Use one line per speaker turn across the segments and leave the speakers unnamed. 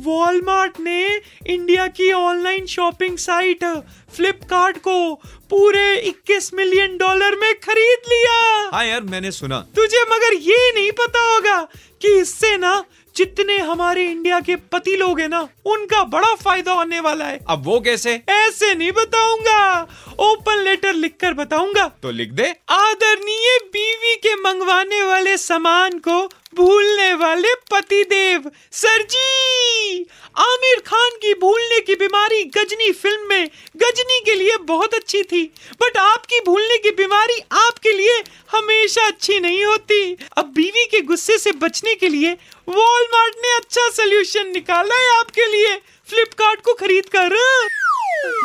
Walmart ने India की online shopping site Flipkart को पूरे 21 मिलियन डॉलर में खरीद लिया।
हाँ यार मैंने सुना।
तुझे मगर ये नहीं पता होगा कि इससे ना जितने हमारे इंडिया के पति लोग हैं ना उनका बड़ा फ़ायदा होने वाला है।
अब वो कैसे?
ऐसे नहीं बताऊँगा। ओपन लेटर लिखकर बताऊँगा।
तो लिख दे।
आदरणीय बीवी के मंगवाने वाले सामान को भूलने वाले पति देव सर जी। आमिर खान की भूलने की बीमारी गजनी फ़िल्म में गजनी के लिए बहुत अच्छी थी। बट आपकी भूलने की बीमारी आपके लिए हमेशा अच्छी नहीं होती। अब बीवी के गुस्से से बचने के लिए वॉलमार्ट ने अच्छा सोल्यूशन निकाला है आपके लिए। फ्लिपकार्ट को खरीद कर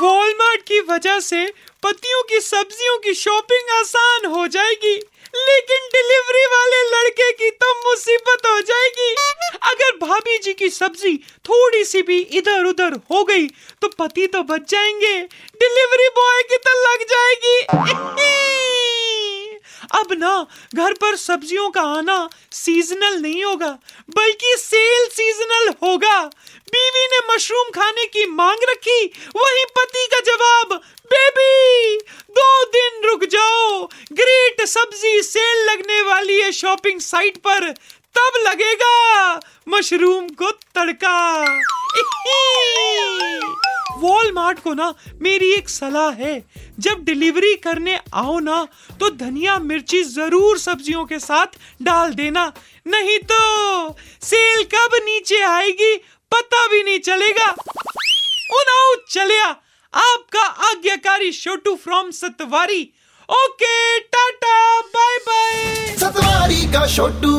वॉलमार्ट की वजह से पतियों की सब्जियों की शॉपिंग आसान हो जाएगी, लेकिन डिलीवरी वाले लड़के की तो मुसीबत हो जाएगी। अगर भाभी जी की सब्ज़ी थोड़ी सी भी इधर उधर हो गई तो पति तो बच जाएँगे। डिलीवरी बॉय की तो लग जाएगी। अब ना, घर पर सब्जियों का आना सीजनल नहीं होगा, बल्कि सेल सीजनल होगा। बीवी ने मशरूम खाने की मांग रखी, वही पति सब्ज़ी सेल लगने वाली है शॉपिंग साइट पर। तब लगेगा मशरूम को तड़का। वॉलमार्ट को ना मेरी एक सलाह है, जब डिलीवरी करने आओ ना तो धनिया, मिर्ची ज़रूर सब्जियों के साथ डाल देना, नहीं तो सेल कब नीचे आएगी पता भी नहीं चलेगा। उनाऊ चलिया। आपका आज्ञाकारी Chhotu from Satwari. Okay tata bye bye
Satwari का छोटू